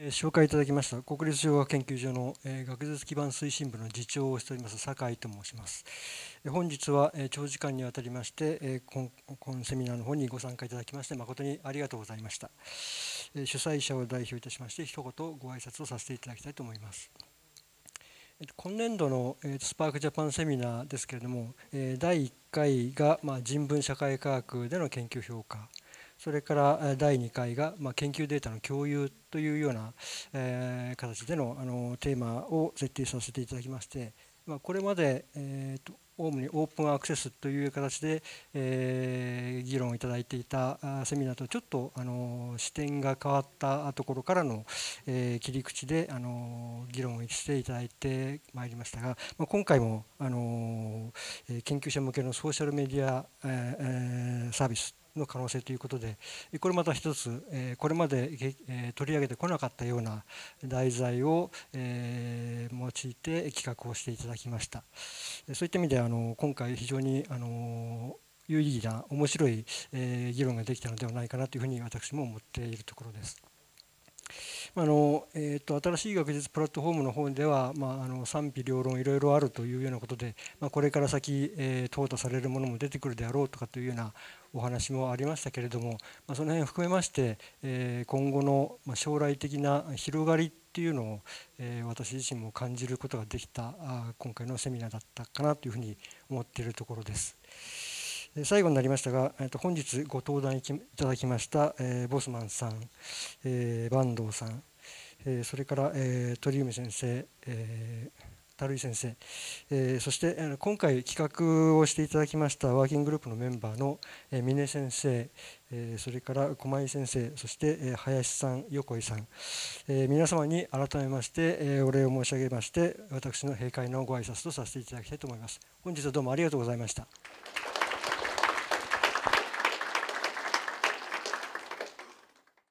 紹介いただきました国立小学研究所の学術基盤推進部の次長をしております酒井と申します。本日は長時間にわたりまして今セミナーの方にご参加いただきまして誠にありがとうございました。主催者を代表いたしまして一言ご挨拶をさせていただきたいと思います。今年度のスパークジャパンセミナーですけれども第1回が人文社会科学での研究評価それから第2回が、ま研究データの共有というような、え形でのあのテーマを設定させていただきまして、まこれまで、えーと、オウムにオープンアクセスという形で、えー、議論をいただいていたセミナーとちょっとあの視点が変わったところからの、えー、切り口であの議論をしていただいてまいりましたが、まあ、今回もあの研究者向けのソーシャルメディア、えー、サービスの可能性ということでこれまた一つこれまで取り上げてこなかったような題材を用いて企画をしていただきましたそういった意味であの今回非常にあの有意義な面白い議論ができたのではないかなというふうに私も思っているところです。あのえーと、新しい学術プラットフォームの方では、まあ、あの賛否両論いろいろあるというようなことで、まあ、これから先、えー、淘汰されるものも出てくるであろうとかというようなお話もありましたけれども、まあ、その辺を含めまして、えー、今後の将来的な広がりっていうのを、えー、私自身も感じることができたあ今回のセミナーだったかなというふうに思っているところです。最後になりましたが、えー、と本日ご登壇いただきました、えー、ボスマンさん、えー、坂東さん、えー、それから、えー、鳥海先生、えー、樽井先生、えー、そして今回企画をしていただきましたワーキンググループのメンバーの峰先生、えー、それから駒井先生そして林さん横井さん、えー、皆様に改めましてお礼を申し上げまして私の閉会のご挨拶とさせていただきたいと思います。本日はどうもありがとうございました。